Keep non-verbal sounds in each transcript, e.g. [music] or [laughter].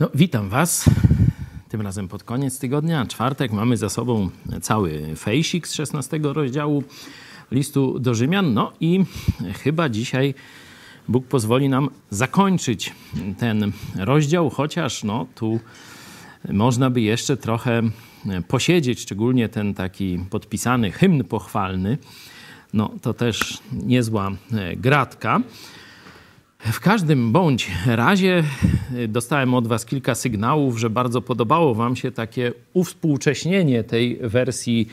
No, witam Was. Tym razem pod koniec tygodnia, czwartek, mamy za sobą cały fejsik z 16 rozdziału listu do Rzymian. No i chyba dzisiaj Bóg pozwoli nam zakończyć ten rozdział, chociaż no, tu można by jeszcze trochę posiedzieć, szczególnie ten taki podpisany hymn pochwalny. No to też niezła gratka. W każdym bądź razie y, dostałem od Was kilka sygnałów, że bardzo podobało Wam się takie uwspółcześnienie tej wersji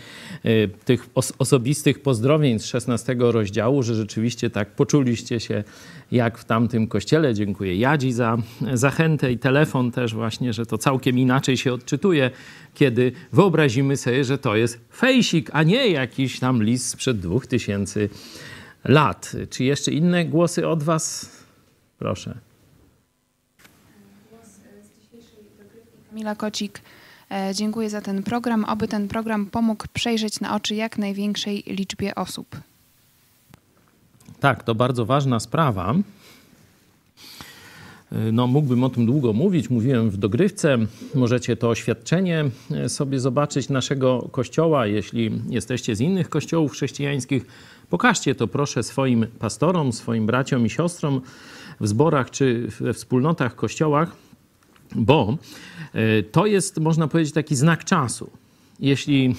y, tych osobistych pozdrowień z 16 rozdziału, że rzeczywiście tak poczuliście się jak w tamtym kościele. Dziękuję Jadzi za zachętę i telefon też właśnie, że to całkiem inaczej się odczytuje, kiedy wyobrazimy sobie, że to jest fejsik, a nie jakiś tam list sprzed dwóch tysięcy lat. Czy jeszcze inne głosy od Was? Proszę. Głos z dzisiejszej dogrywki Kamila Kocik. E, dziękuję za ten program. Oby ten program pomógł przejrzeć na oczy jak największej liczbie osób. Tak, to bardzo ważna sprawa. E, no, mógłbym o tym długo mówić. Mówiłem w dogrywce. Możecie to oświadczenie e, sobie zobaczyć naszego kościoła. Jeśli jesteście z innych kościołów chrześcijańskich, pokażcie to proszę swoim pastorom, swoim braciom i siostrom w zborach czy we wspólnotach, kościołach, bo e, to jest, można powiedzieć, taki znak czasu. Jeśli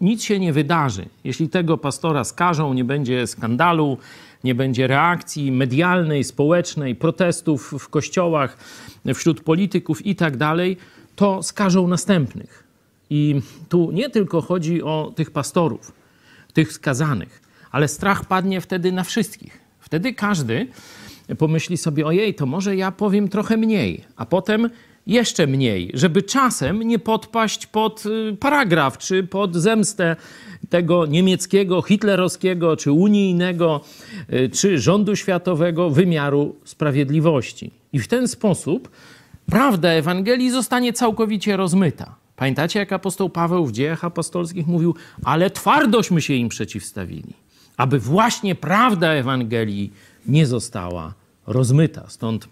nic się nie wydarzy, jeśli tego pastora skażą, nie będzie skandalu, nie będzie reakcji medialnej, społecznej, protestów w kościołach, wśród polityków i tak dalej, to skażą następnych. I tu nie tylko chodzi o tych pastorów, tych skazanych, ale strach padnie wtedy na wszystkich. Wtedy każdy pomyśli sobie, ojej, to może ja powiem trochę mniej, a potem jeszcze mniej, żeby czasem nie podpaść pod y, paragraf czy pod zemstę tego niemieckiego, hitlerowskiego czy unijnego y, czy rządu światowego wymiaru sprawiedliwości. I w ten sposób prawda Ewangelii zostanie całkowicie rozmyta. Pamiętacie, jak apostoł Paweł w dziejach apostolskich mówił, ale twardośmy się im przeciwstawili, aby właśnie prawda Ewangelii nie została rozmyta. Stąd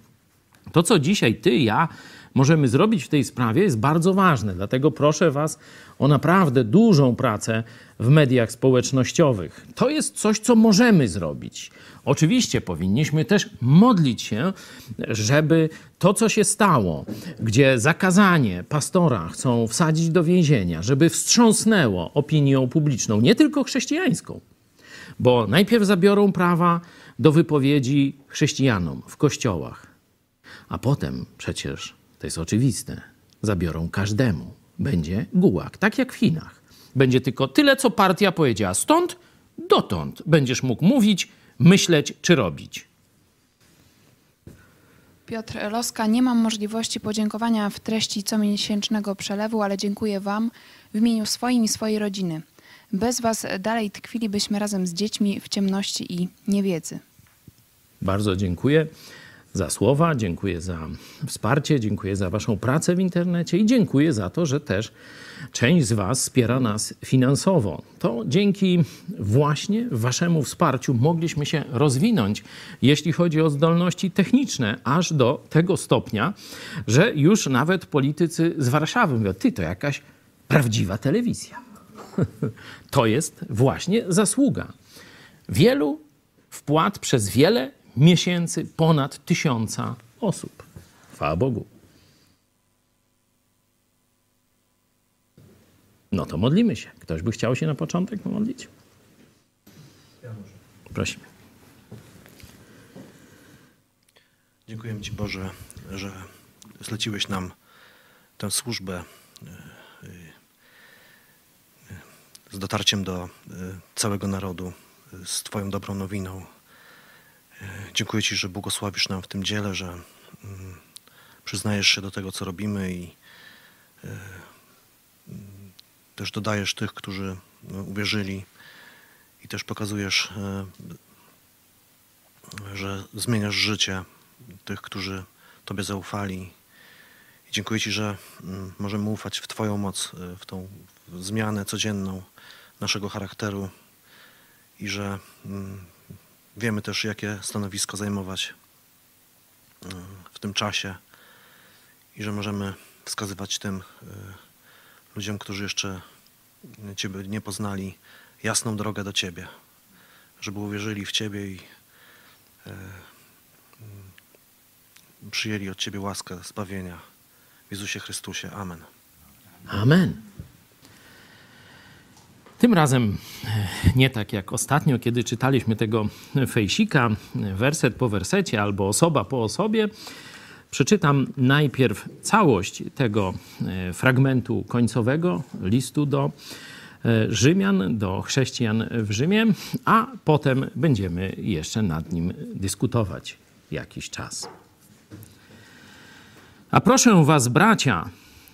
to, co dzisiaj ty i ja możemy zrobić w tej sprawie, jest bardzo ważne. Dlatego proszę Was o naprawdę dużą pracę w mediach społecznościowych. To jest coś, co możemy zrobić. Oczywiście powinniśmy też modlić się, żeby to, co się stało, gdzie zakazanie pastora chcą wsadzić do więzienia, żeby wstrząsnęło opinią publiczną, nie tylko chrześcijańską, bo najpierw zabiorą prawa do wypowiedzi chrześcijanom w kościołach, a potem przecież, to jest oczywiste, zabiorą każdemu. Będzie gułak, tak jak w Chinach. Będzie tylko tyle, co partia powiedziała. Stąd dotąd będziesz mógł mówić, myśleć czy robić. Piotr Loska, nie mam możliwości podziękowania w treści comiesięcznego przelewu, ale dziękuję Wam w imieniu swoim i swojej rodziny. Bez Was dalej tkwilibyśmy razem z dziećmi w ciemności i niewiedzy. Bardzo dziękuję za słowa, dziękuję za wsparcie, dziękuję za Waszą pracę w internecie i dziękuję za to, że też część z Was wspiera nas finansowo. To dzięki właśnie Waszemu wsparciu mogliśmy się rozwinąć, jeśli chodzi o zdolności techniczne, aż do tego stopnia, że już nawet politycy z Warszawy mówią: Ty to jakaś prawdziwa telewizja. [laughs] to jest właśnie zasługa wielu wpłat przez wiele miesięcy ponad tysiąca osób. Chwała Bogu. No to modlimy się. Ktoś by chciał się na początek pomodlić? Ja Prosimy. Dziękuję Ci Boże, że zleciłeś nam tę służbę e, z dotarciem do e, całego narodu, z Twoją dobrą nowiną, Dziękuję Ci, że błogosławisz nam w tym dziele, że mm, przyznajesz się do tego, co robimy i mm, też dodajesz tych, którzy no, uwierzyli i też pokazujesz, że zmieniasz życie tych, którzy Tobie zaufali. I dziękuję Ci, że mm, możemy ufać w Twoją moc, w tą zmianę codzienną naszego charakteru i że Wiemy też, jakie stanowisko zajmować mm, w tym czasie i że możemy wskazywać tym y, ludziom, którzy jeszcze Ciebie nie poznali, jasną drogę do Ciebie, żeby uwierzyli w Ciebie i y, przyjęli od Ciebie łaskę zbawienia w Jezusie Chrystusie. Amen. Amen. Tym razem e, nie tak jak ostatnio, kiedy czytaliśmy tego fejsika, werset po wersecie albo osoba po osobie. Przeczytam najpierw całość tego e, fragmentu końcowego listu do e, Rzymian, do chrześcijan w Rzymie, a potem będziemy jeszcze nad nim dyskutować jakiś czas. A proszę was, bracia,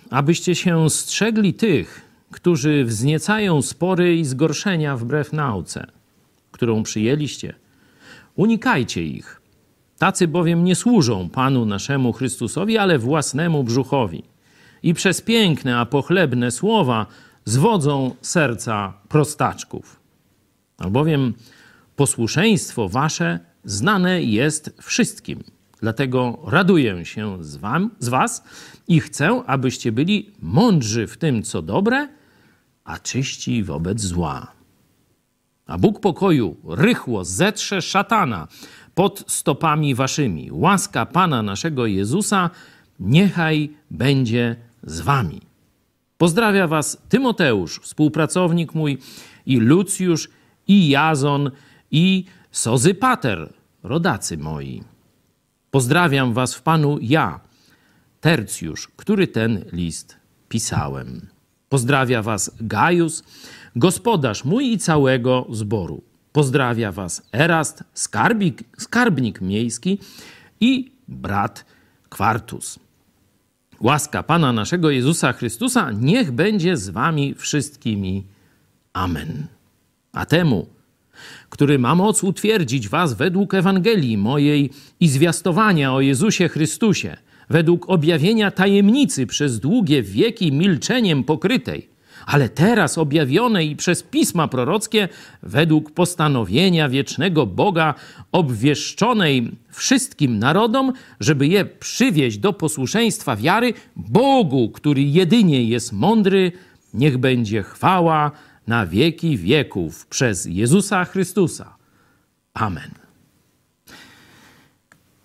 abyście się strzegli tych, którzy wzniecają spory i zgorszenia wbrew nauce, którą przyjęliście. Unikajcie ich. Tacy bowiem nie służą Panu naszemu Chrystusowi, ale własnemu brzuchowi. I przez piękne, a pochlebne słowa zwodzą serca prostaczków. Albowiem posłuszeństwo wasze znane jest wszystkim. Dlatego raduję się z, wam, z was i chcę, abyście byli mądrzy w tym, co dobre, a czyści wobec zła. A Bóg pokoju rychło zetrze szatana pod stopami waszymi. Łaska Pana naszego Jezusa niechaj będzie z wami. Pozdrawia was Tymoteusz, współpracownik mój, i Lucjusz, i Jazon, i Sozypater, rodacy moi. Pozdrawiam was w Panu ja, Tercjusz, który ten list pisałem. Pozdrawia was Gajus, gospodarz mój i całego zboru. Pozdrawia was Erast, skarbnik, skarbnik miejski i brat Kwartus. Łaska Pana naszego Jezusa Chrystusa niech będzie z wami wszystkimi. Amen. A temu, który ma moc utwierdzić was według Ewangelii mojej i zwiastowania o Jezusie Chrystusie, według objawienia tajemnicy przez długie wieki milczeniem pokrytej, ale teraz objawionej przez pisma prorockie według postanowienia wiecznego Boga, obwieszczonej wszystkim narodom, żeby je przywieźć do posłuszeństwa wiary Bogu, który jedynie jest mądry, niech będzie chwała na wieki wieków przez Jezusa Chrystusa. Amen.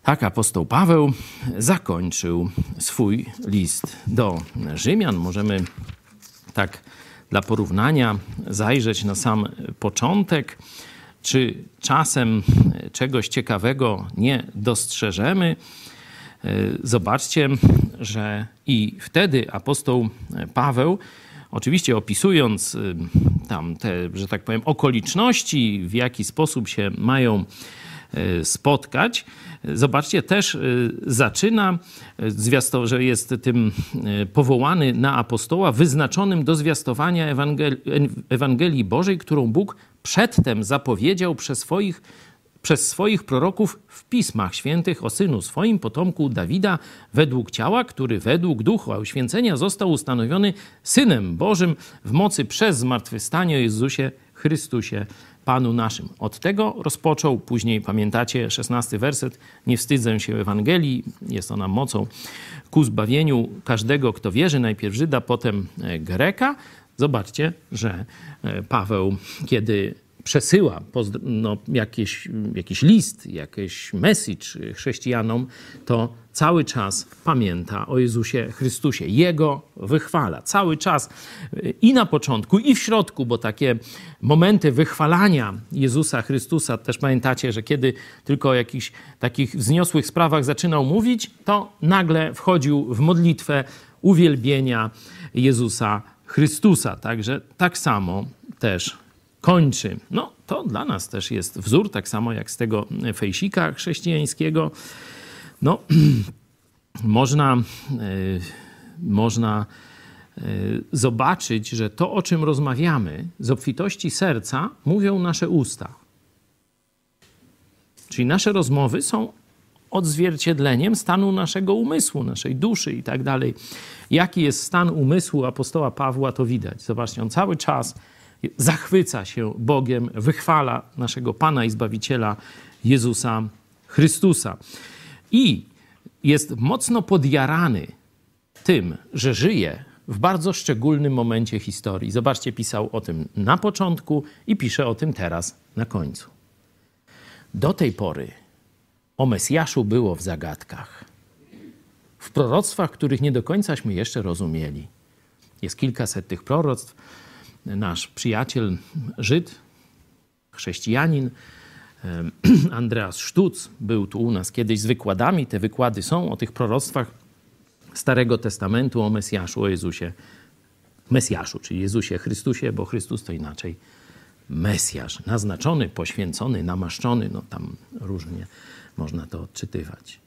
Tak apostoł Paweł zakończył swój list do Rzymian. Możemy tak dla porównania zajrzeć na sam początek, czy czasem czegoś ciekawego nie dostrzeżemy. Zobaczcie, że i wtedy apostoł Paweł, oczywiście opisując tam te, że tak powiem, okoliczności, w jaki sposób się mają spotkać, Zobaczcie, też y, zaczyna, y, że jest tym y, powołany na apostoła, wyznaczonym do zwiastowania Ewangelii, Ewangelii Bożej, którą Bóg przedtem zapowiedział przez swoich przez swoich proroków w pismach świętych o synu swoim, potomku Dawida, według ciała, który według ducha uświęcenia został ustanowiony synem Bożym w mocy przez zmartwychwstanie o Jezusie Chrystusie Panu naszym. Od tego rozpoczął, później pamiętacie 16 werset, nie wstydzę się Ewangelii, jest ona mocą ku zbawieniu każdego, kto wierzy, najpierw Żyda, potem e, Greka. Zobaczcie, że e, Paweł, kiedy przesyła no, jakiś, jakiś list, jakiś message chrześcijanom, to cały czas pamięta o Jezusie Chrystusie. Jego wychwala. Cały czas y, i na początku, i w środku, bo takie momenty wychwalania Jezusa Chrystusa, też pamiętacie, że kiedy tylko o jakichś takich wzniosłych sprawach zaczynał mówić, to nagle wchodził w modlitwę uwielbienia Jezusa Chrystusa. Także tak samo też kończy. No, to dla nas też jest wzór, tak samo jak z tego fejsika chrześcijańskiego. No, [clears throat] można, yy, można yy, zobaczyć, że to, o czym rozmawiamy, z obfitości serca mówią nasze usta. Czyli nasze rozmowy są odzwierciedleniem stanu naszego umysłu, naszej duszy i tak dalej. Jaki jest stan umysłu apostoła Pawła, to widać. Zobaczcie, on cały czas zachwyca się Bogiem, wychwala naszego Pana i Zbawiciela Jezusa Chrystusa. I jest mocno podjarany tym, że żyje w bardzo szczególnym momencie historii. Zobaczcie, pisał o tym na początku i pisze o tym teraz na końcu. Do tej pory o Mesjaszu było w zagadkach, w proroctwach, których nie do końcaśmy jeszcze rozumieli. Jest kilkaset tych proroctw. Nasz przyjaciel Żyd, chrześcijanin, [clears throat] Andreas Sztuc był tu u nas kiedyś z wykładami. Te wykłady są o tych proroctwach Starego Testamentu, o Mesjaszu, o Jezusie. Mesjaszu, czyli Jezusie Chrystusie, bo Chrystus to inaczej Mesjasz, naznaczony, poświęcony, namaszczony, no tam różnie można to odczytywać.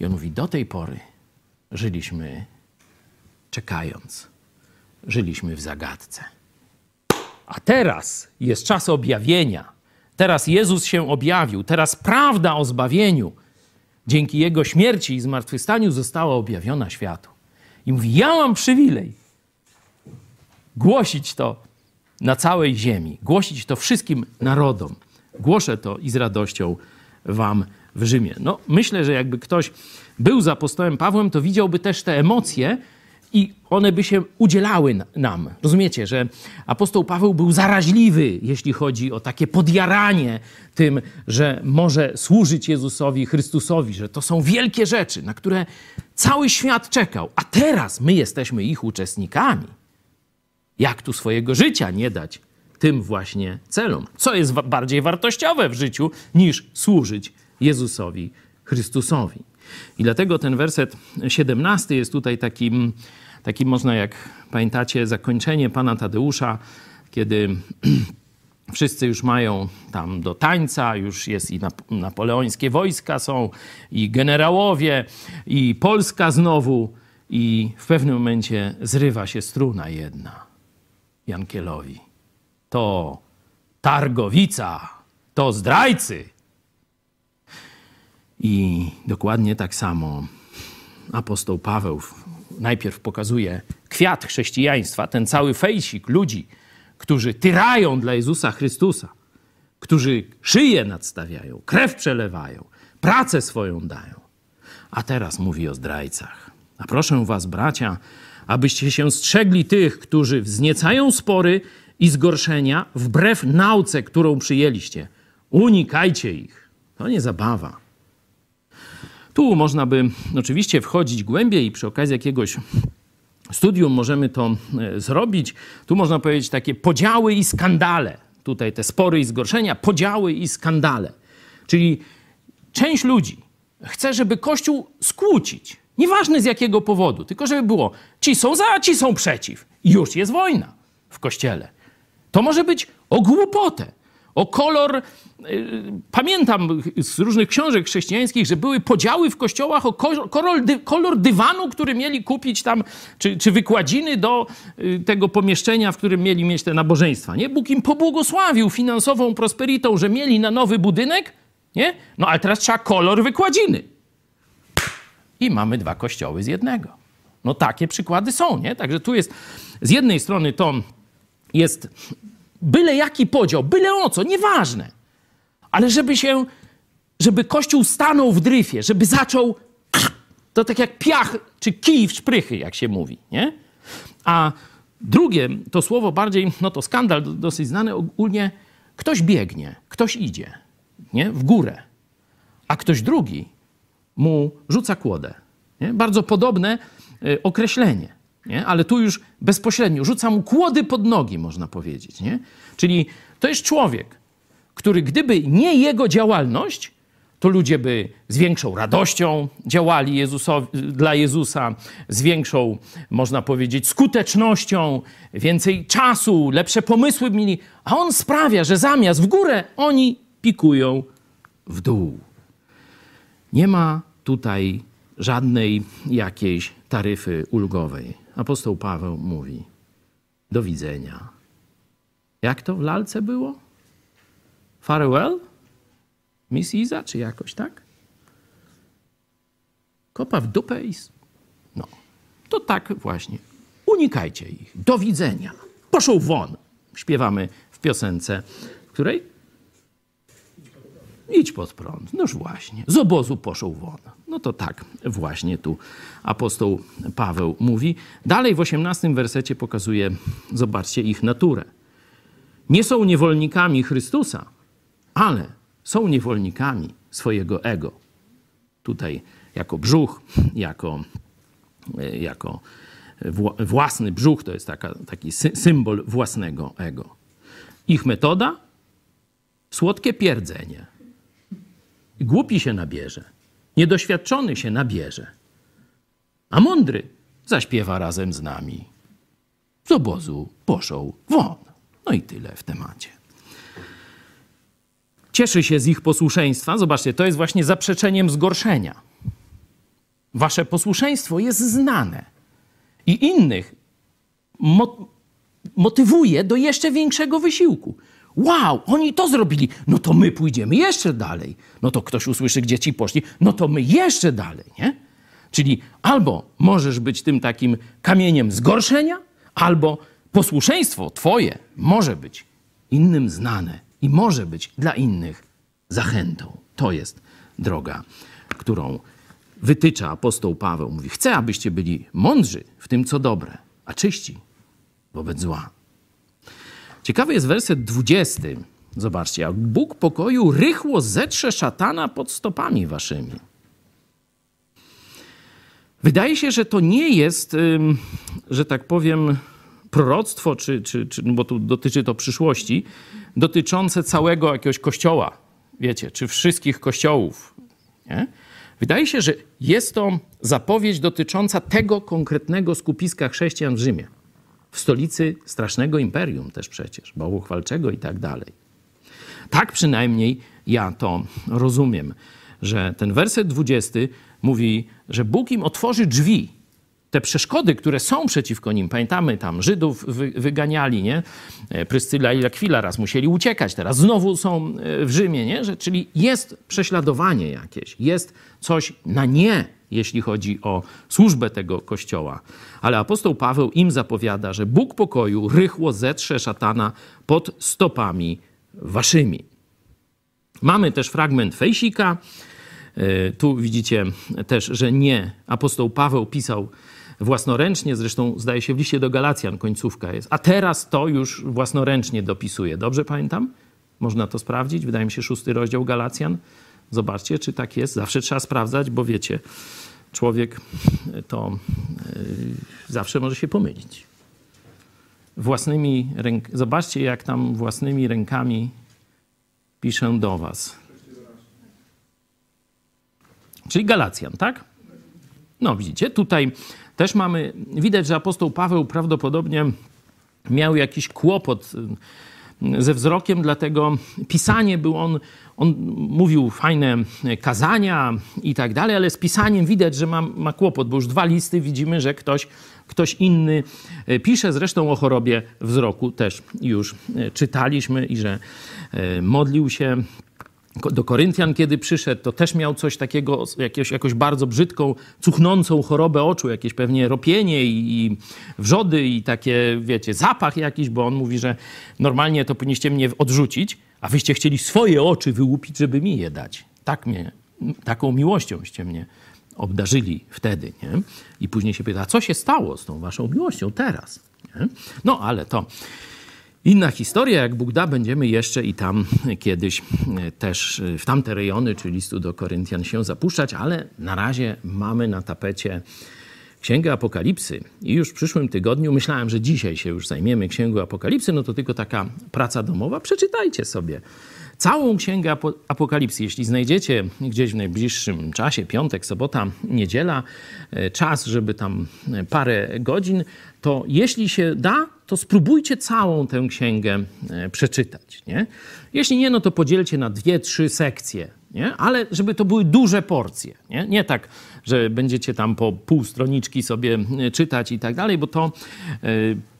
I on mówi, do tej pory żyliśmy czekając, żyliśmy w zagadce. A teraz jest czas objawienia. Teraz Jezus się objawił, teraz prawda o zbawieniu dzięki Jego śmierci i zmartwychwstaniu została objawiona światu. I mówi, ja mam przywilej głosić to na całej ziemi, głosić to wszystkim narodom. Głoszę to i z radością wam w Rzymie. No, myślę, że jakby ktoś był za apostołem Pawłem, to widziałby też te emocje i one by się udzielały nam. Rozumiecie, że apostoł Paweł był zaraźliwy, jeśli chodzi o takie podjaranie tym, że może służyć Jezusowi, Chrystusowi, że to są wielkie rzeczy, na które cały świat czekał, a teraz my jesteśmy ich uczestnikami. Jak tu swojego życia nie dać tym właśnie celom? Co jest bardziej wartościowe w życiu niż służyć Jezusowi Chrystusowi? I dlatego ten werset 17 jest tutaj takim, takim można, jak pamiętacie, zakończenie pana Tadeusza, kiedy [clears throat] wszyscy już mają tam do tańca, już jest i napoleońskie wojska są, i generałowie, i Polska znowu, i w pewnym momencie zrywa się struna jedna Jankielowi. To Targowica, to zdrajcy. I dokładnie tak samo apostoł Paweł najpierw pokazuje kwiat chrześcijaństwa, ten cały fejsik ludzi, którzy tyrają dla Jezusa Chrystusa, którzy szyję nadstawiają, krew przelewają, pracę swoją dają. A teraz mówi o zdrajcach. A proszę was, bracia, abyście się strzegli tych, którzy wzniecają spory i zgorszenia wbrew nauce, którą przyjęliście. Unikajcie ich. To nie zabawa. Tu można by oczywiście wchodzić głębiej i przy okazji jakiegoś studium możemy to e, zrobić. Tu można powiedzieć takie podziały i skandale. Tutaj te spory i zgorszenia, podziały i skandale. Czyli część ludzi chce, żeby Kościół skłócić. Nieważne z jakiego powodu, tylko żeby było ci są za, ci są przeciw. I już jest wojna w Kościele. To może być o głupotę o kolor. Y, pamiętam z różnych książek chrześcijańskich, że były podziały w kościołach o kolor, kolor dywanu, który mieli kupić tam, czy, czy wykładziny do y, tego pomieszczenia, w którym mieli mieć te nabożeństwa. Nie? Bóg im pobłogosławił finansową prosperitą, że mieli na nowy budynek, nie? No ale teraz trzeba kolor wykładziny. I mamy dwa kościoły z jednego. No takie przykłady są, nie? Także tu jest z jednej strony to jest byle jaki podział, byle o co, nieważne. Ale żeby się, żeby Kościół stanął w dryfie, żeby zaczął, to tak jak piach czy kij w szprychy, jak się mówi, nie? A drugie, to słowo bardziej, no to skandal dosyć znany ogólnie, ktoś biegnie, ktoś idzie, nie? W górę, a ktoś drugi mu rzuca kłodę. Nie? Bardzo podobne y, określenie nie? ale tu już bezpośrednio rzuca mu kłody pod nogi, można powiedzieć. Nie? Czyli to jest człowiek, który gdyby nie jego działalność, to ludzie by z większą radością działali Jezusowi, dla Jezusa, z większą, można powiedzieć, skutecznością, więcej czasu, lepsze pomysły mieli, a on sprawia, że zamiast w górę, oni pikują w dół. Nie ma tutaj żadnej jakiejś taryfy ulgowej apostoł Paweł mówi: Do widzenia. Jak to w lalce było? Farewell? Miss Iza, czy jakoś tak? Kopa w dupę i... No, to tak właśnie. Unikajcie ich. Do widzenia. Poszł won. Śpiewamy w piosence, w której? Idź pod prąd. Noż właśnie, z obozu poszł won. No to tak właśnie tu apostoł Paweł mówi. Dalej w osiemnastym wersecie pokazuje, zobaczcie, ich naturę. Nie są niewolnikami Chrystusa, ale są niewolnikami swojego ego. Tutaj jako brzuch, jako, jako własny brzuch, to jest taka, taki symbol własnego ego. Ich metoda? Słodkie pierdzenie. Głupi się nabierze, niedoświadczony się nabierze, a mądry zaśpiewa razem z nami. Z obozu poszł won. No i tyle w temacie. Cieszy się z ich posłuszeństwa. Zobaczcie, to jest właśnie zaprzeczeniem zgorszenia. Wasze posłuszeństwo jest znane i innych mo motywuje do jeszcze większego wysiłku. Wow, oni to zrobili, no to my pójdziemy jeszcze dalej. No to ktoś usłyszy, gdzie ci poszli, no to my jeszcze dalej, nie? Czyli albo możesz być tym takim kamieniem zgorszenia, albo posłuszeństwo Twoje może być innym znane i może być dla innych zachętą. To jest droga, którą wytycza apostoł Paweł. Mówi: Chcę, abyście byli mądrzy w tym, co dobre, a czyści wobec zła. Ciekawy jest werset 20. Zobaczcie, jak Bóg pokoju rychło zetrze szatana pod stopami waszymi. Wydaje się, że to nie jest, że tak powiem, proroctwo, czy, czy, czy, no bo tu dotyczy to przyszłości, dotyczące całego jakiegoś kościoła, wiecie, czy wszystkich kościołów. Nie? Wydaje się, że jest to zapowiedź dotycząca tego konkretnego skupiska chrześcijan w Rzymie. W stolicy strasznego imperium też przecież, bałwochwalczego i tak dalej. Tak przynajmniej ja to rozumiem, że ten werset 20 mówi, że Bóg im otworzy drzwi te przeszkody, które są przeciwko nim, pamiętamy, tam Żydów wy, wyganiali, nie? E, Pryscyla i Akwila raz musieli uciekać, teraz znowu są e, w Rzymie, nie? Że, czyli jest prześladowanie jakieś, jest coś na nie, jeśli chodzi o służbę tego kościoła. Ale apostoł Paweł im zapowiada, że Bóg pokoju rychło zetrze szatana pod stopami waszymi. Mamy też fragment fejsika. E, tu widzicie też, że nie apostoł Paweł pisał własnoręcznie, zresztą zdaje się w liście do Galacjan końcówka jest, a teraz to już własnoręcznie dopisuje. Dobrze pamiętam? Można to sprawdzić. Wydaje mi się szósty rozdział Galacjan. Zobaczcie, czy tak jest. Zawsze trzeba sprawdzać, bo wiecie, człowiek to yy, zawsze może się pomylić. Własnymi ręk... Zobaczcie, jak tam własnymi rękami piszę do was. Czyli Galacjan, tak? No widzicie, tutaj też mamy, widać, że apostoł Paweł prawdopodobnie miał jakiś kłopot y, ze wzrokiem, dlatego pisanie był on, on mówił fajne kazania i tak dalej, ale z pisaniem widać, że ma, ma kłopot, bo już dwa listy widzimy, że ktoś, ktoś inny y, pisze. Zresztą o chorobie wzroku też już y, czytaliśmy i że modlił się do Koryntian, kiedy przyszedł, to też miał coś takiego, jakieś, jakąś bardzo brzydką, cuchnącą chorobę oczu, jakieś pewnie ropienie i, i wrzody i takie, wiecie, zapach jakiś, bo on mówi, że normalnie to powinniście mnie odrzucić, a wyście chcieli swoje oczy wyłupić, żeby mi je dać. Tak mnie, taką miłościąście mnie obdarzyli wtedy, nie? I później się pyta, co się stało z tą waszą miłością teraz? Nie? No, ale to Inna historia, jak Bóg da, będziemy jeszcze i tam [laughs] kiedyś e, też e, w tamte rejony, czy listu do Koryntian się zapuszczać, ale na razie mamy na tapecie Księgę Apokalipsy. I już w przyszłym tygodniu myślałem, że dzisiaj się już zajmiemy Księgą Apokalipsy, no to tylko taka praca domowa. Przeczytajcie sobie całą Księgę Apokalipsy. Jeśli znajdziecie gdzieś w najbliższym czasie, piątek, sobota, niedziela, e, czas, żeby tam parę godzin, to jeśli się da, to spróbujcie całą tę księgę e, przeczytać. Nie? Jeśli nie, no to podzielcie na dwie, trzy sekcje, nie? ale żeby to były duże porcje. Nie? nie tak, że będziecie tam po pół stroniczki sobie e, czytać i tak dalej, bo to e,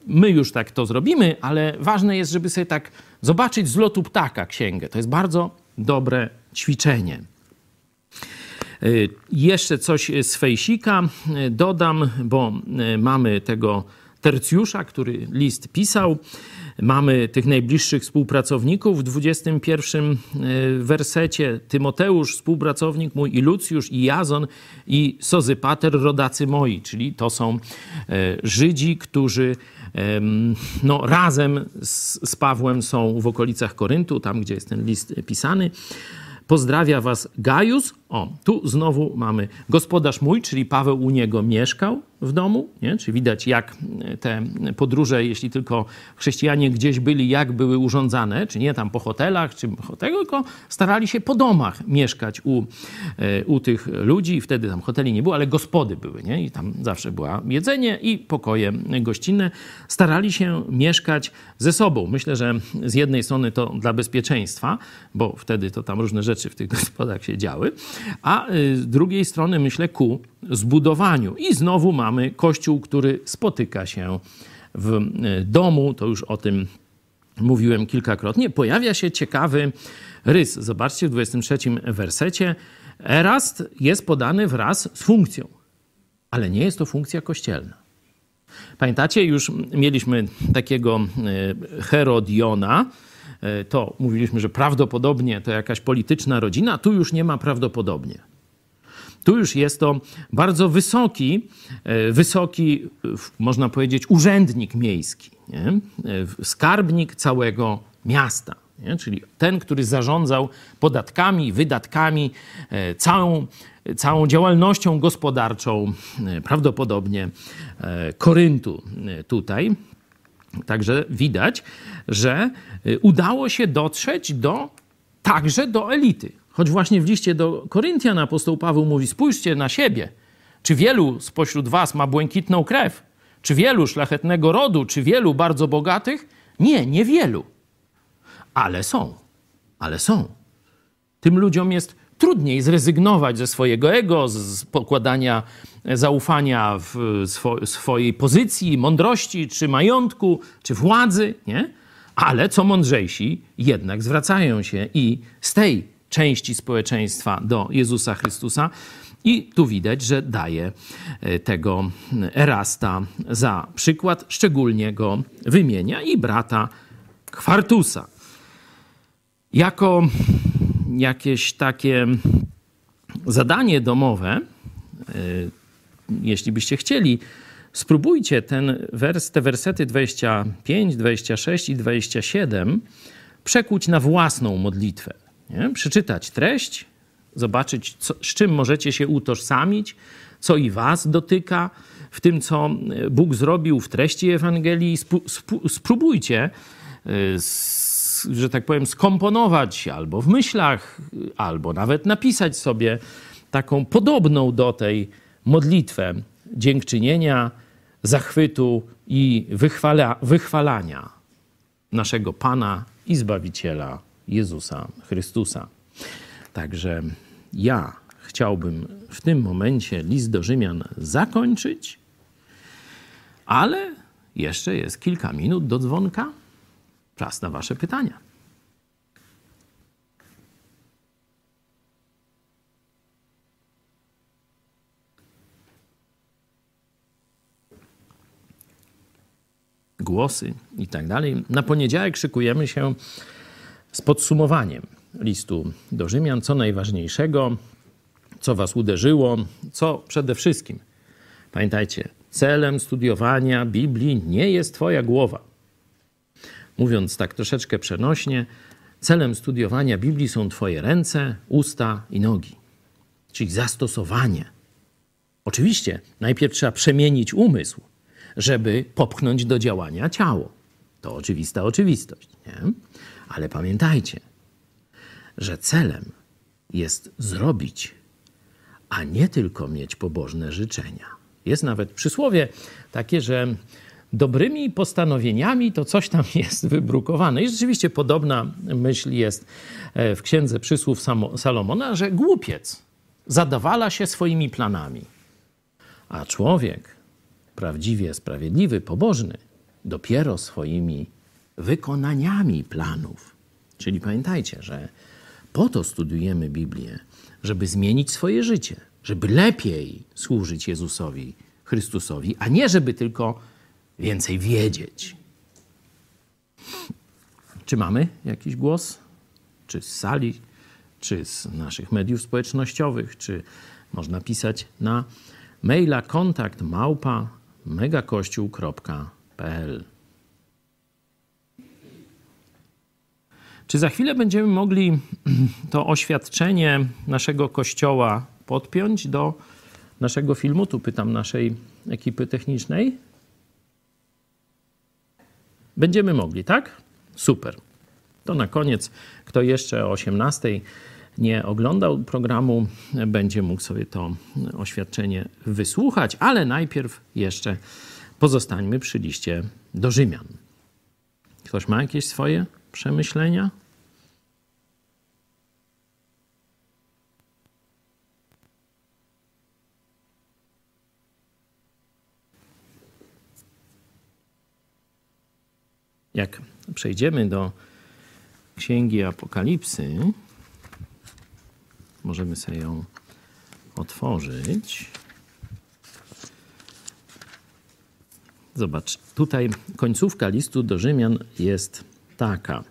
my już tak to zrobimy, ale ważne jest, żeby sobie tak zobaczyć z lotu ptaka księgę. To jest bardzo dobre ćwiczenie. Jeszcze coś z fejsika dodam, bo mamy tego tercjusza, który list pisał. mamy tych najbliższych współpracowników w 21 e, wersecie. Tymoteusz, współpracownik mój, i Lucjusz, i Jazon, i Sozypater, rodacy moi. Czyli to są Żydzi, którzy no, razem z, z Pawłem są w okolicach Koryntu, tam gdzie jest ten list pisany. Pozdrawia was Gajus. O, tu znowu mamy gospodarz mój, czyli Paweł u niego mieszkał w domu, nie? Czyli widać, jak te podróże, jeśli tylko chrześcijanie gdzieś byli, jak były urządzane, czy nie tam po hotelach, czy hotelu, tylko starali się po domach mieszkać u, e, u tych ludzi. Wtedy tam hoteli nie było, ale gospody były, nie? I tam zawsze było jedzenie i pokoje gościnne. Starali się mieszkać ze sobą. Myślę, że z jednej strony to dla bezpieczeństwa, bo wtedy to tam różne rzeczy w tych [laughs] gospodach się działy, a y, z drugiej strony myślę ku zbudowaniu. I znowu mamy kościół, który spotyka się w y, domu, to już o tym mówiłem kilkakrotnie. Pojawia się ciekawy rys. Zobaczcie w 23 wersecie. Erast jest podany wraz z funkcją, ale nie jest to funkcja kościelna. Pamiętacie, już mieliśmy takiego y, Herodiona, to mówiliśmy, że prawdopodobnie to jakaś polityczna rodzina, tu już nie ma prawdopodobnie. Tu już jest to bardzo wysoki, e, wysoki, można powiedzieć, urzędnik miejski, nie? E, skarbnik całego miasta. Nie? Czyli ten, który zarządzał podatkami, wydatkami, całą, całą działalnością gospodarczą, prawdopodobnie Koryntu tutaj. Także widać, że y, udało się dotrzeć do, także do elity. Choć właśnie w liście do Koryntian apostoł Paweł mówi: Spójrzcie na siebie. Czy wielu spośród was ma błękitną krew? Czy wielu szlachetnego rodu? Czy wielu bardzo bogatych? Nie, niewielu. Ale są. Ale są. Tym ludziom jest trudniej zrezygnować ze swojego ego, z pokładania zaufania w swo swojej pozycji, mądrości, czy majątku, czy władzy, nie? Ale co mądrzejsi jednak zwracają się i z tej części społeczeństwa do Jezusa Chrystusa. I tu widać, że daje e, tego Erasta za przykład, szczególnie go wymienia i brata Kwartusa. Jako jakieś takie zadanie domowe, e, jeśli byście chcieli, spróbujcie ten wers, te wersety 25, 26 i 27 przekuć na własną modlitwę. Nie? Przeczytać treść, zobaczyć, co, z czym możecie się utożsamić, co i was dotyka w tym, co Bóg zrobił w treści Ewangelii. Spróbujcie, e, że tak powiem, skomponować albo w myślach, albo nawet napisać sobie taką podobną do tej modlitwę dziękczynienia, zachwytu i wychwala, wychwalania naszego Pana i Zbawiciela Jezusa Chrystusa. Także ja chciałbym w tym momencie list do Rzymian zakończyć, ale jeszcze jest kilka minut do dzwonka. Czas na Wasze pytania. głosy i tak dalej. Na poniedziałek szykujemy się z podsumowaniem listu do Rzymian, co najważniejszego, co was uderzyło, co przede wszystkim. Pamiętajcie, celem studiowania Biblii nie jest twoja głowa. Mówiąc tak troszeczkę przenośnie, celem studiowania Biblii są twoje ręce, usta i nogi. Czyli zastosowanie. Oczywiście, najpierw trzeba przemienić umysł, żeby popchnąć do działania ciało. To oczywista oczywistość, nie? Ale pamiętajcie, że celem jest zrobić, a nie tylko mieć pobożne życzenia. Jest nawet przysłowie takie, że dobrymi postanowieniami to coś tam [laughs] jest wybrukowane. I rzeczywiście podobna myśl jest e, w Księdze Przysłów Salomona, że głupiec zadawala się swoimi planami, a człowiek prawdziwie sprawiedliwy, pobożny, dopiero swoimi wykonaniami planów. Czyli pamiętajcie, że po to studujemy Biblię, żeby zmienić swoje życie, żeby lepiej służyć Jezusowi, Chrystusowi, a nie żeby tylko więcej wiedzieć. Czy mamy jakiś głos? Czy z sali, czy z naszych mediów społecznościowych, czy można pisać na maila kontakt małpa megakościół.pl. Czy za chwilę będziemy mogli [clears throat] to oświadczenie naszego kościoła podpiąć do naszego filmu? Tu pytam naszej ekipy technicznej. Będziemy mogli, tak? Super. To na koniec, kto jeszcze o 18 nie oglądał programu, będzie mógł sobie to oświadczenie wysłuchać, ale najpierw jeszcze pozostańmy przy liście do Rzymian. Ktoś ma jakieś swoje przemyślenia? Jak przejdziemy do Księgi Apokalipsy, możemy sobie ją otworzyć. Zobacz, tutaj końcówka listu do Rzymian jest taka.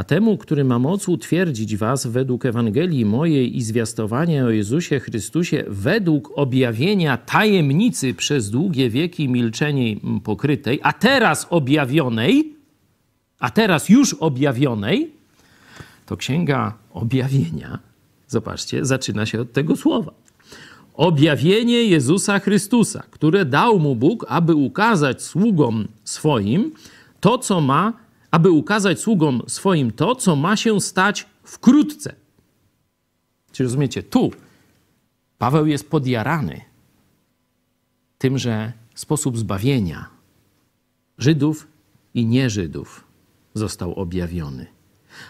A temu, który ma moc utwierdzić was według Ewangelii mojej i zwiastowania o Jezusie Chrystusie, według objawienia tajemnicy przez długie wieki milczenie pokrytej, a teraz objawionej, a teraz już objawionej, to księga objawienia, zobaczcie, zaczyna się od tego słowa. Objawienie Jezusa Chrystusa, które dał mu Bóg, aby ukazać sługom swoim to, co ma, aby ukazać sługom swoim to, co ma się stać wkrótce. Czy rozumiecie? Tu Paweł jest podjarany tym, że sposób zbawienia Żydów i nieżydów został objawiony.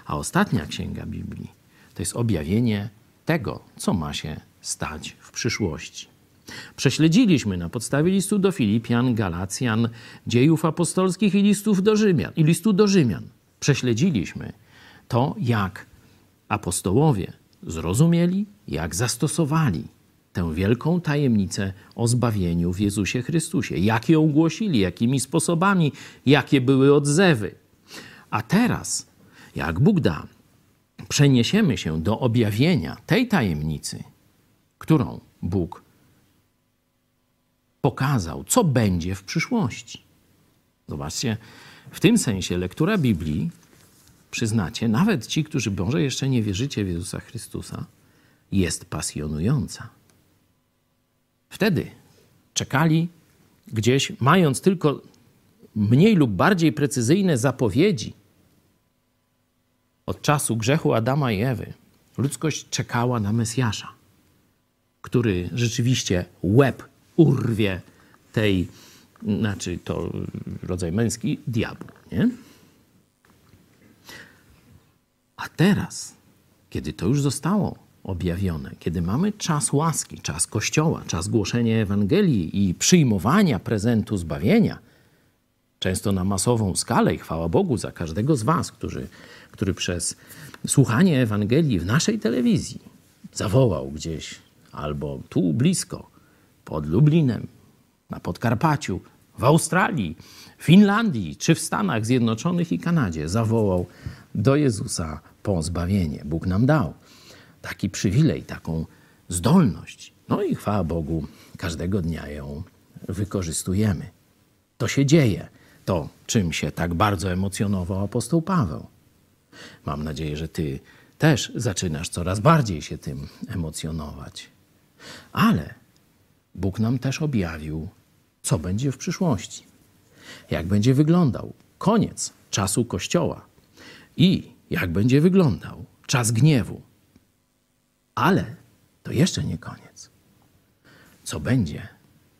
A ostatnia księga Biblii to jest objawienie tego, co ma się stać w przyszłości. Prześledziliśmy na podstawie listu do Filipian, Galacjan, dziejów apostolskich i listów do Rzymian, i listu do Rzymian. Prześledziliśmy to, jak apostołowie zrozumieli, jak zastosowali tę wielką tajemnicę o zbawieniu w Jezusie Chrystusie, jak ją głosili, jakimi sposobami, jakie były odzewy. A teraz, jak Bóg da, przeniesiemy się do objawienia tej tajemnicy, którą Bóg pokazał, co będzie w przyszłości. Zobaczcie, w tym sensie lektura Biblii, przyznacie, nawet ci, którzy może jeszcze nie wierzycie w Jezusa Chrystusa, jest pasjonująca. Wtedy czekali gdzieś, mając tylko mniej lub bardziej precyzyjne zapowiedzi od czasu grzechu Adama i Ewy, ludzkość czekała na Mesjasza, który rzeczywiście łeb urwie tej, znaczy to rodzaj męski, diabłu. Nie? A teraz, kiedy to już zostało objawione, kiedy mamy czas łaski, czas Kościoła, czas głoszenia Ewangelii i przyjmowania prezentu zbawienia, często na masową skalę i chwała Bogu za każdego z Was, który, który przez słuchanie Ewangelii w naszej telewizji zawołał gdzieś albo tu blisko, pod Lublinem, na Podkarpaciu, w Australii, Finlandii czy w Stanach Zjednoczonych i Kanadzie zawołał do Jezusa po zbawienie. Bóg nam dał taki przywilej, taką zdolność. No i chwała Bogu, każdego dnia ją wykorzystujemy. To się dzieje, to czym się tak bardzo emocjonował apostoł Paweł. Mam nadzieję, że ty też zaczynasz coraz bardziej się tym emocjonować. Ale Bóg nam też objawił, co będzie w przyszłości, jak będzie wyglądał koniec czasu Kościoła i jak będzie wyglądał czas gniewu. Ale to jeszcze nie koniec. Co będzie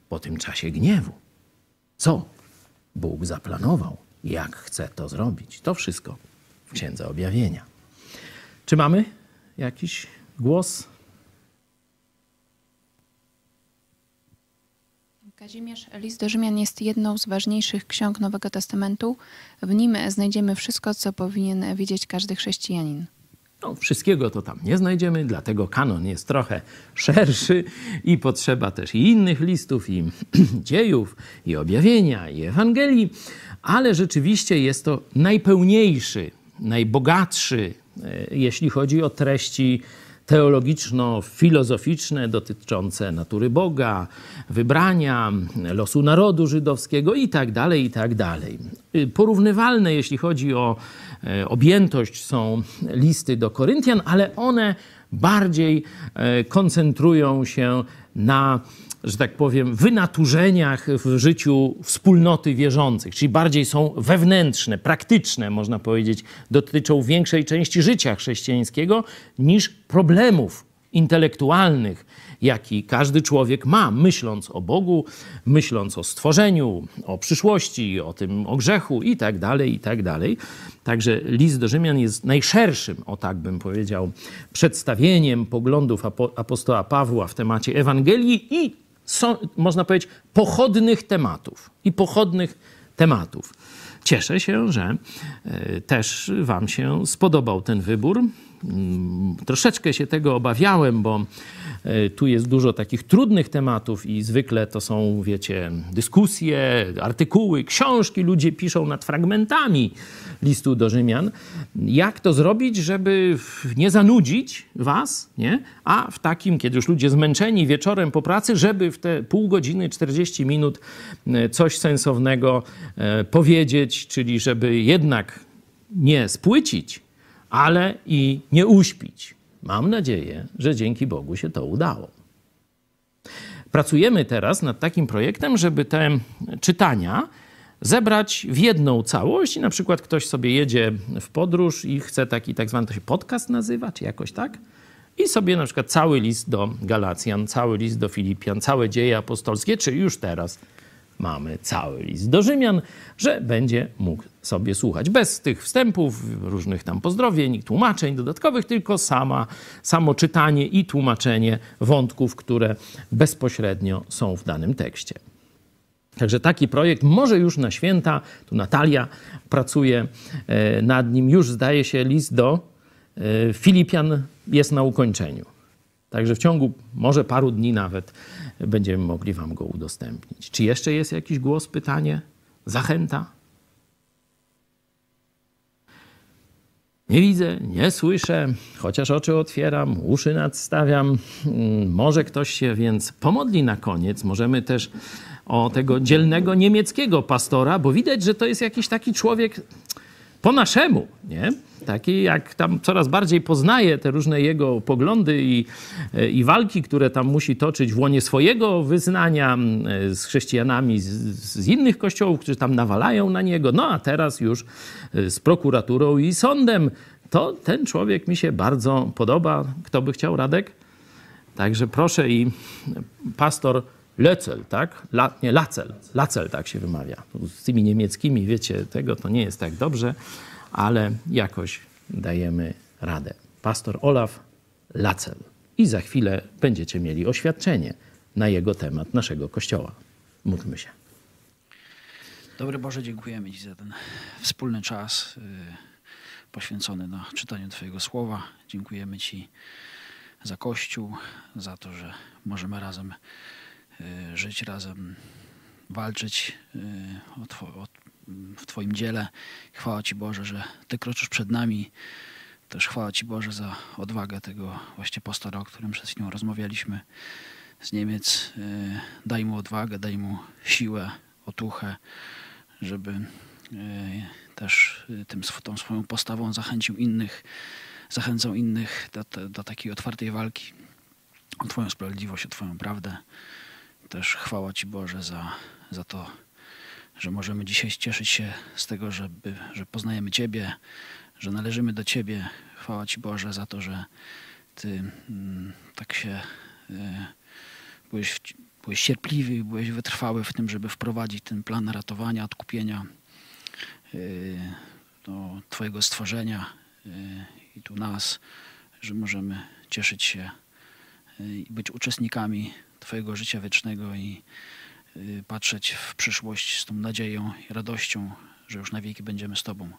po tym czasie gniewu? Co Bóg zaplanował? Jak chce to zrobić? To wszystko w Księdze Objawienia. Czy mamy jakiś głos? Kazimierz, list do Rzymian jest jedną z ważniejszych ksiąg Nowego Testamentu. W nim znajdziemy wszystko, co powinien wiedzieć każdy chrześcijanin. No, wszystkiego to tam nie znajdziemy, dlatego kanon jest trochę [laughs] szerszy i potrzeba też i innych listów, i [clears throat] dziejów, i objawienia, i Ewangelii, ale rzeczywiście jest to najpełniejszy, najbogatszy, e, jeśli chodzi o treści teologiczno-filozoficzne dotyczące natury Boga, wybrania, losu narodu żydowskiego itd., tak itd. Tak y, porównywalne, jeśli chodzi o e, objętość, są listy do Koryntian, ale one bardziej e, koncentrują się na że tak powiem, wynaturzeniach w życiu wspólnoty wierzących, czyli bardziej są wewnętrzne, praktyczne, można powiedzieć, dotyczą większej części życia chrześcijańskiego niż problemów intelektualnych, jaki każdy człowiek ma, myśląc o Bogu, myśląc o stworzeniu, o przyszłości, o tym, o grzechu i tak dalej, i tak dalej. Także list do Rzymian jest najszerszym, o tak bym powiedział, przedstawieniem poglądów apostoła Pawła w temacie Ewangelii i są, można powiedzieć, pochodnych tematów i pochodnych tematów. Cieszę się, że e, też Wam się spodobał ten wybór. Mm, troszeczkę się tego obawiałem, bo e, tu jest dużo takich trudnych tematów i zwykle to są, wiecie, dyskusje, artykuły, książki, ludzie piszą nad fragmentami listu do Rzymian. Jak to zrobić, żeby nie zanudzić was, nie? a w takim, kiedy już ludzie zmęczeni wieczorem po pracy, żeby w te pół godziny, 40 minut e, coś sensownego e, powiedzieć, czyli żeby jednak nie spłycić, ale i nie uśpić. Mam nadzieję, że dzięki Bogu się to udało. Pracujemy teraz nad takim projektem, żeby te czytania zebrać w jedną całość i na przykład ktoś sobie jedzie w podróż i chce taki tak zwany, to się podcast nazywa, czy jakoś tak? I sobie na przykład cały list do Galacjan, cały list do Filipian, całe dzieje apostolskie, czy już teraz mamy cały list do Rzymian, że będzie mógł sobie słuchać. Bez tych wstępów, różnych tam pozdrowień, tłumaczeń dodatkowych, tylko sama, samo czytanie i tłumaczenie wątków, które bezpośrednio są w danym tekście. Także taki projekt może już na święta, tu Natalia pracuje e, nad nim, już zdaje się list do e, Filipian jest na ukończeniu. Także w ciągu może paru dni nawet będziemy mogli Wam go udostępnić. Czy jeszcze jest jakiś głos, pytanie, zachęta? Nie widzę, nie słyszę, chociaż oczy otwieram, uszy nadstawiam. Mm, może ktoś się więc pomodli na koniec. Możemy też o tego dzielnego niemieckiego pastora, bo widać, że to jest jakiś taki człowiek po naszemu, nie? Taki jak tam coraz bardziej poznaje te różne jego poglądy i, i walki, które tam musi toczyć w łonie swojego wyznania z chrześcijanami z, z innych kościołów, którzy tam nawalają na niego. No a teraz już e, z prokuraturą i sądem. To ten człowiek mi się bardzo podoba. Kto by chciał, Radek? Także proszę i pastor Lecel, tak? La, nie, Lacel. Lacel tak się wymawia. Z tymi niemieckimi, wiecie, tego to nie jest tak dobrze, ale jakoś dajemy radę. Pastor Olaf Lacel. I za chwilę będziecie mieli oświadczenie na jego temat naszego kościoła. Módlmy się. Dobry Boże, dziękujemy Ci za ten wspólny czas y, poświęcony na czytaniu Twojego słowa. Dziękujemy Ci za Kościół, za to, że możemy razem żyć razem, walczyć y, w Twoim dziele. Chwała Ci Boże, że Ty kroczysz przed nami. Też chwała Ci Boże za odwagę tego właśnie pastora, o którym przed chwilą rozmawialiśmy z Niemiec. Y, daj mu odwagę, daj mu siłę, otuchę, żeby też tym, tą swoją postawą zachęcił innych, zachęcał innych do, do takiej otwartej walki o Twoją sprawiedliwość, o Twoją prawdę też chwała Ci Boże za, za to, że możemy dzisiaj cieszyć się z tego, żeby, że poznajemy Ciebie, że należymy do Ciebie. Chwała Ci Boże za to, że Ty mm, tak się y, byłeś, byłeś cierpliwy, byłeś wytrwały w tym, żeby wprowadzić ten plan ratowania, odkupienia y, no, Twojego stworzenia y, i tu nas, że możemy cieszyć się i być uczestnikami Twojego życia wiecznego i y, patrzeć w przyszłość z tą nadzieją i radością, że już na wieki będziemy z Tobą.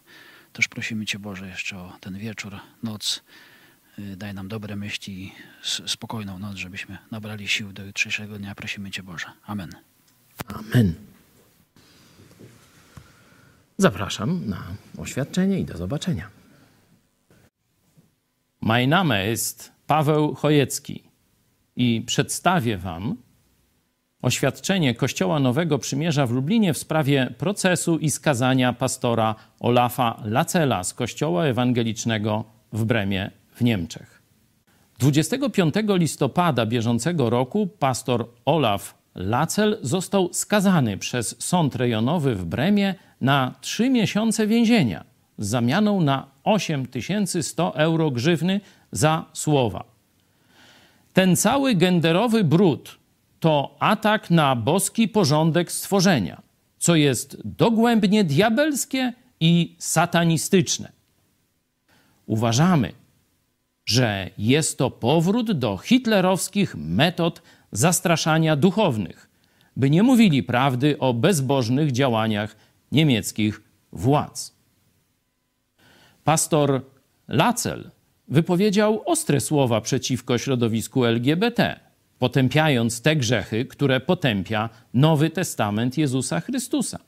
Też prosimy Cię, Boże, jeszcze o ten wieczór, noc. Y, daj nam dobre myśli i spokojną noc, żebyśmy nabrali sił do jutrzejszego dnia. Prosimy Cię, Boże. Amen. Amen. Zapraszam na oświadczenie i do zobaczenia. Mein Name ist Paweł Chojecki i przedstawię Wam oświadczenie Kościoła Nowego Przymierza w Lublinie w sprawie procesu i skazania pastora Olafa Lacela z Kościoła Ewangelicznego w Bremie w Niemczech. 25 listopada bieżącego roku pastor Olaf Lacel został skazany przez sąd rejonowy w Bremie na trzy miesiące więzienia z zamianą na 8100 euro grzywny za słowa. Ten cały genderowy brud to atak na boski porządek stworzenia, co jest dogłębnie diabelskie i satanistyczne. Uważamy, że jest to powrót do hitlerowskich metod zastraszania duchownych, by nie mówili prawdy o bezbożnych działaniach niemieckich władz. Pastor Lacel wypowiedział ostre słowa przeciwko środowisku LGBT, potępiając te grzechy, które potępia Nowy Testament Jezusa Chrystusa.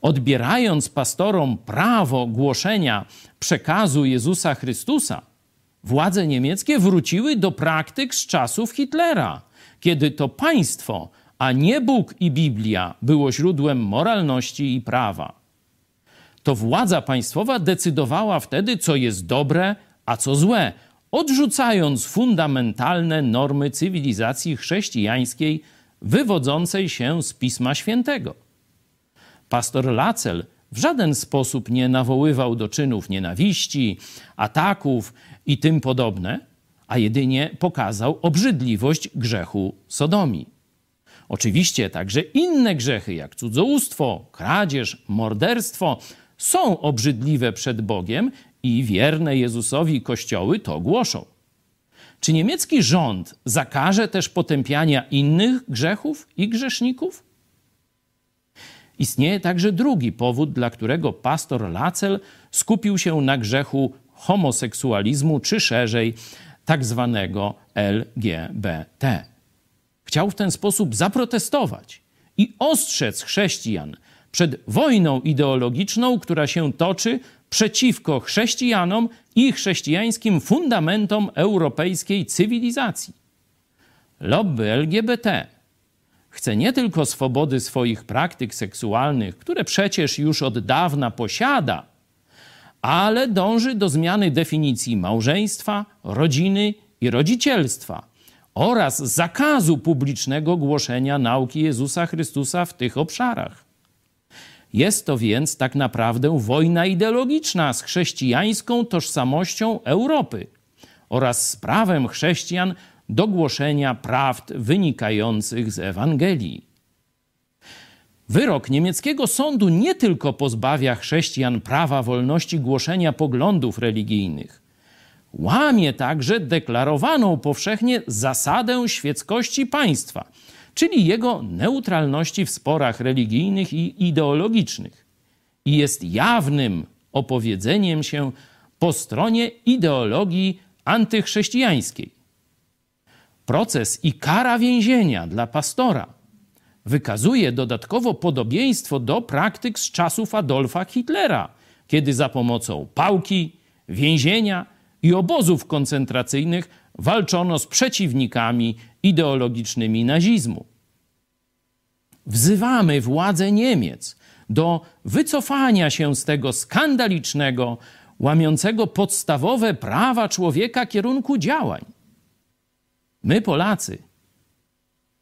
Odbierając pastorom prawo głoszenia przekazu Jezusa Chrystusa, władze niemieckie wróciły do praktyk z czasów Hitlera, kiedy to państwo, a nie Bóg i Biblia było źródłem moralności i prawa. To władza państwowa decydowała wtedy, co jest dobre, a co złe, odrzucając fundamentalne normy cywilizacji chrześcijańskiej wywodzącej się z Pisma Świętego. Pastor Lacel w żaden sposób nie nawoływał do czynów nienawiści, ataków i tym podobne, a jedynie pokazał obrzydliwość grzechu sodomii. Oczywiście także inne grzechy, jak cudzołóstwo, kradzież, morderstwo, są obrzydliwe przed Bogiem i wierne Jezusowi kościoły to głoszą. Czy niemiecki rząd zakaże też potępiania innych grzechów i grzeszników? Istnieje także drugi powód, dla którego pastor Lacel skupił się na grzechu homoseksualizmu, czy szerzej tak zwanego LGBT. Chciał w ten sposób zaprotestować i ostrzec chrześcijan przed wojną ideologiczną, która się toczy przeciwko chrześcijanom i chrześcijańskim fundamentom europejskiej cywilizacji. Lobby LGBT chce nie tylko swobody swoich praktyk seksualnych, które przecież już od dawna posiada, ale dąży do zmiany definicji małżeństwa, rodziny i rodzicielstwa oraz zakazu publicznego głoszenia nauki Jezusa Chrystusa w tych obszarach. Jest to więc tak naprawdę wojna ideologiczna z chrześcijańską tożsamością Europy oraz z prawem chrześcijan do głoszenia prawd wynikających z Ewangelii. Wyrok niemieckiego sądu nie tylko pozbawia chrześcijan prawa wolności głoszenia poglądów religijnych, łamie także deklarowaną powszechnie zasadę świeckości państwa, czyli jego neutralności w sporach religijnych i ideologicznych, i jest jawnym opowiedzeniem się po stronie ideologii antychrześcijańskiej. Proces i kara więzienia dla pastora wykazuje dodatkowo podobieństwo do praktyk z czasów Adolfa Hitlera, kiedy za pomocą pałki, więzienia i obozów koncentracyjnych walczono z przeciwnikami ideologicznymi nazizmu. Wzywamy władze Niemiec do wycofania się z tego skandalicznego, łamiącego podstawowe prawa człowieka kierunku działań. My, Polacy,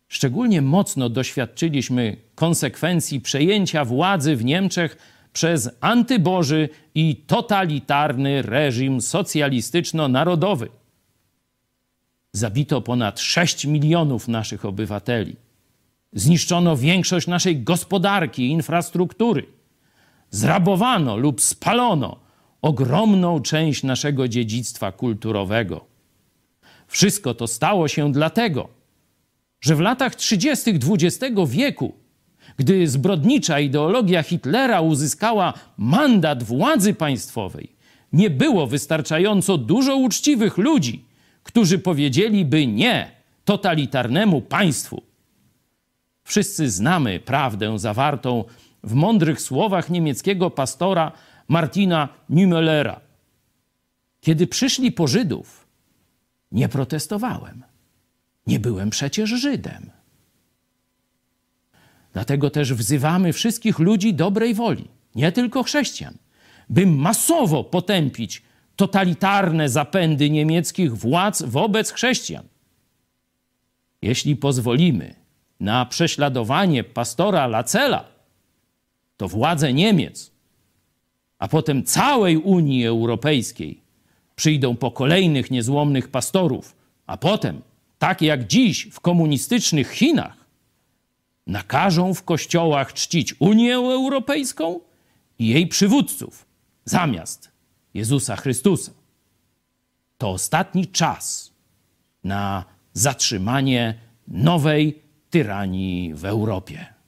szczególnie mocno doświadczyliśmy konsekwencji przejęcia władzy w Niemczech przez antyboży i totalitarny reżim socjalistyczno-narodowy. Zabito ponad 6 milionów naszych obywateli. Zniszczono większość naszej gospodarki i infrastruktury. Zrabowano lub spalono ogromną część naszego dziedzictwa kulturowego. Wszystko to stało się dlatego, że w latach 30. XX wieku, gdy zbrodnicza ideologia Hitlera uzyskała mandat władzy państwowej, nie było wystarczająco dużo uczciwych ludzi, którzy powiedzieliby nie totalitarnemu państwu. Wszyscy znamy prawdę zawartą w mądrych słowach niemieckiego pastora Martina Niemellera. Kiedy przyszli po Żydów, nie protestowałem. Nie byłem przecież Żydem. Dlatego też wzywamy wszystkich ludzi dobrej woli, nie tylko chrześcijan, by masowo potępić totalitarne zapędy niemieckich władz wobec chrześcijan. Jeśli pozwolimy na prześladowanie pastora Lacela, to władze Niemiec, a potem całej Unii Europejskiej przyjdą po kolejnych niezłomnych pastorów, a potem, tak jak dziś w komunistycznych Chinach, nakażą w kościołach czcić Unię Europejską i jej przywódców zamiast Jezusa Chrystusa. To ostatni czas na zatrzymanie nowej tyranii w Europie.